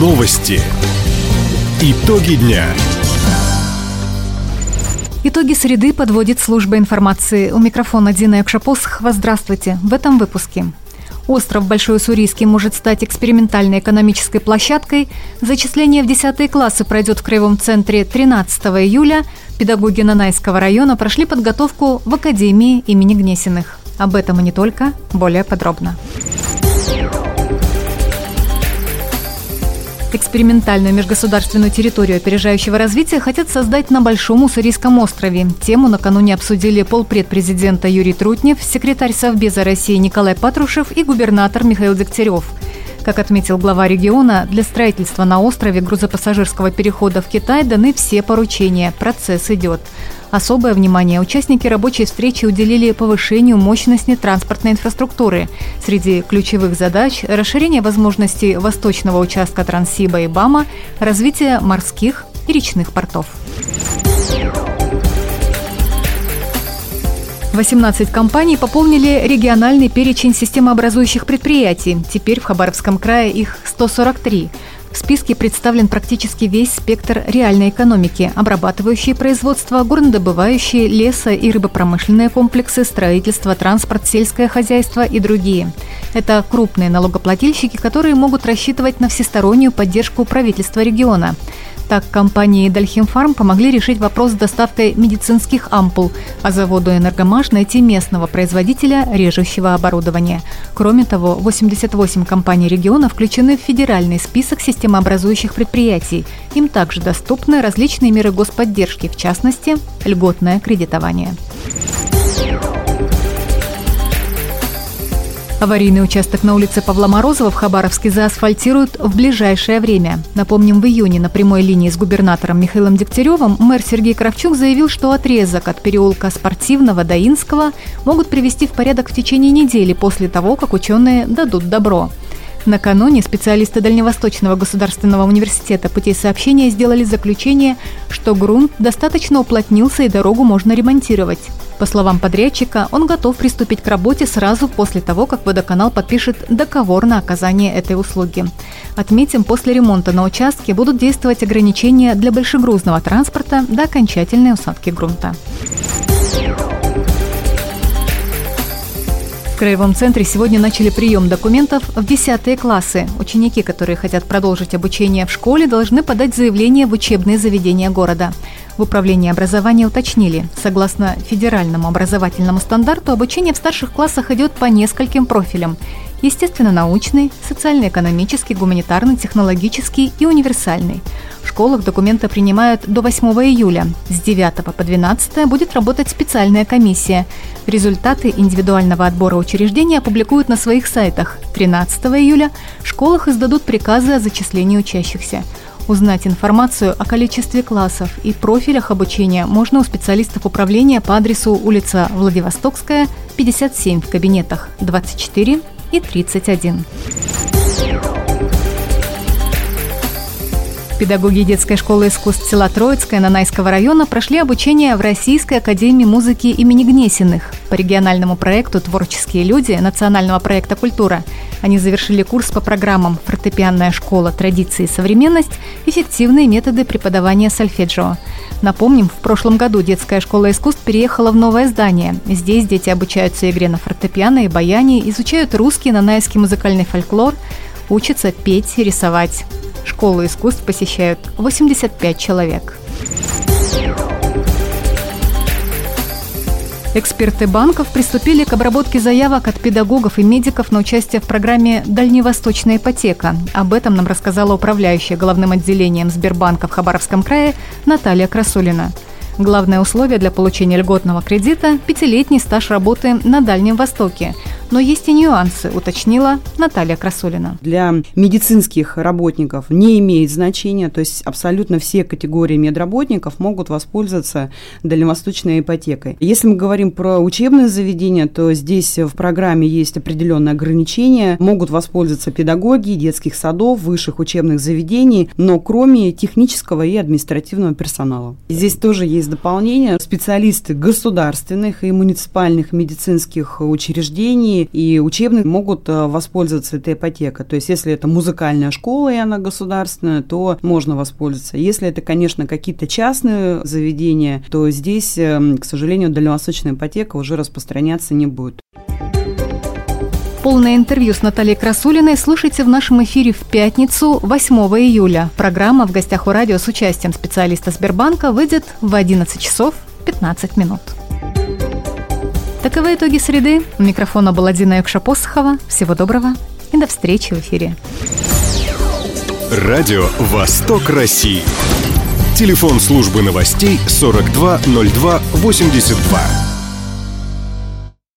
Новости. Итоги дня. Итоги среды подводит служба информации. У микрофона Дина Экшапосхова. Здравствуйте. В этом выпуске. Остров Большой Уссурийский может стать экспериментальной экономической площадкой. Зачисление в 10 классы пройдет в Краевом центре 13 июля. Педагоги Нанайского района прошли подготовку в Академии имени Гнесиных. Об этом и не только, более подробно. Экспериментальную межгосударственную территорию опережающего развития хотят создать на Большом Уссурийском острове. Тему накануне обсудили полпред президента Юрий Трутнев, секретарь Совбеза России Николай Патрушев и губернатор Михаил Дегтярев. Как отметил глава региона, для строительства на острове грузопассажирского перехода в Китай даны все поручения. Процесс идет. Особое внимание участники рабочей встречи уделили повышению мощности транспортной инфраструктуры. Среди ключевых задач – расширение возможностей восточного участка Транссиба и БАМа, развитие морских и речных портов. 18 компаний пополнили региональный перечень системообразующих предприятий. Теперь в Хабаровском крае их 143. В списке представлен практически весь спектр реальной экономики, обрабатывающие производство, горнодобывающие, лесо- и рыбопромышленные комплексы, строительство, транспорт, сельское хозяйство и другие. Это крупные налогоплательщики, которые могут рассчитывать на всестороннюю поддержку правительства региона. Так, компании Дальхимфарм помогли решить вопрос с доставкой медицинских ампул, а заводу «Энергомаш» найти местного производителя режущего оборудования. Кроме того, 88 компаний региона включены в федеральный список системообразующих предприятий. Им также доступны различные меры господдержки, в частности, льготное кредитование. Аварийный участок на улице Павла Морозова в Хабаровске заасфальтируют в ближайшее время. Напомним, в июне на прямой линии с губернатором Михаилом Дегтяревым мэр Сергей Кравчук заявил, что отрезок от переулка Спортивного до Инского могут привести в порядок в течение недели после того, как ученые дадут добро. Накануне специалисты Дальневосточного государственного университета путей сообщения сделали заключение, что грунт достаточно уплотнился и дорогу можно ремонтировать. По словам подрядчика, он готов приступить к работе сразу после того, как водоканал подпишет договор на оказание этой услуги. Отметим, после ремонта на участке будут действовать ограничения для большегрузного транспорта до окончательной усадки грунта. Краевом центре сегодня начали прием документов в 10 классы. Ученики, которые хотят продолжить обучение в школе, должны подать заявление в учебные заведения города. В управлении образования уточнили, согласно федеральному образовательному стандарту, обучение в старших классах идет по нескольким профилям естественно-научный, социально-экономический, гуманитарный, технологический и универсальный. В школах документы принимают до 8 июля. С 9 по 12 будет работать специальная комиссия. Результаты индивидуального отбора учреждения опубликуют на своих сайтах. 13 июля в школах издадут приказы о зачислении учащихся. Узнать информацию о количестве классов и профилях обучения можно у специалистов управления по адресу улица Владивостокская, 57 в кабинетах 24 и 31. Педагоги детской школы искусств села Троицкое Нанайского района прошли обучение в Российской академии музыки имени Гнесиных по региональному проекту «Творческие люди» национального проекта «Культура». Они завершили курс по программам «Фортепианная школа. Традиции и современность. Эффективные методы преподавания сольфеджио». Напомним, в прошлом году детская школа искусств переехала в новое здание. Здесь дети обучаются игре на фортепиано и баяне, изучают русский, нанайский музыкальный фольклор, учатся петь и рисовать. Школу искусств посещают 85 человек. Эксперты банков приступили к обработке заявок от педагогов и медиков на участие в программе «Дальневосточная ипотека». Об этом нам рассказала управляющая главным отделением Сбербанка в Хабаровском крае Наталья Красулина. Главное условие для получения льготного кредита – пятилетний стаж работы на Дальнем Востоке – но есть и нюансы, уточнила Наталья Красулина. Для медицинских работников не имеет значения, то есть абсолютно все категории медработников могут воспользоваться дальневосточной ипотекой. Если мы говорим про учебные заведения, то здесь в программе есть определенные ограничения. Могут воспользоваться педагоги детских садов, высших учебных заведений, но кроме технического и административного персонала. Здесь тоже есть дополнение. Специалисты государственных и муниципальных медицинских учреждений и учебных могут э, воспользоваться этой ипотекой. То есть, если это музыкальная школа, и она государственная, то можно воспользоваться. Если это, конечно, какие-то частные заведения, то здесь, эм, к сожалению, дальневосточная ипотека уже распространяться не будет. Полное интервью с Натальей Красулиной слушайте в нашем эфире в пятницу, 8 июля. Программа «В гостях у радио» с участием специалиста Сбербанка выйдет в 11 часов 15 минут. Таковы итоги среды. У микрофона была Дина Юкша-Посохова. Всего доброго и до встречи в эфире. Радио «Восток России». Телефон службы новостей 420282.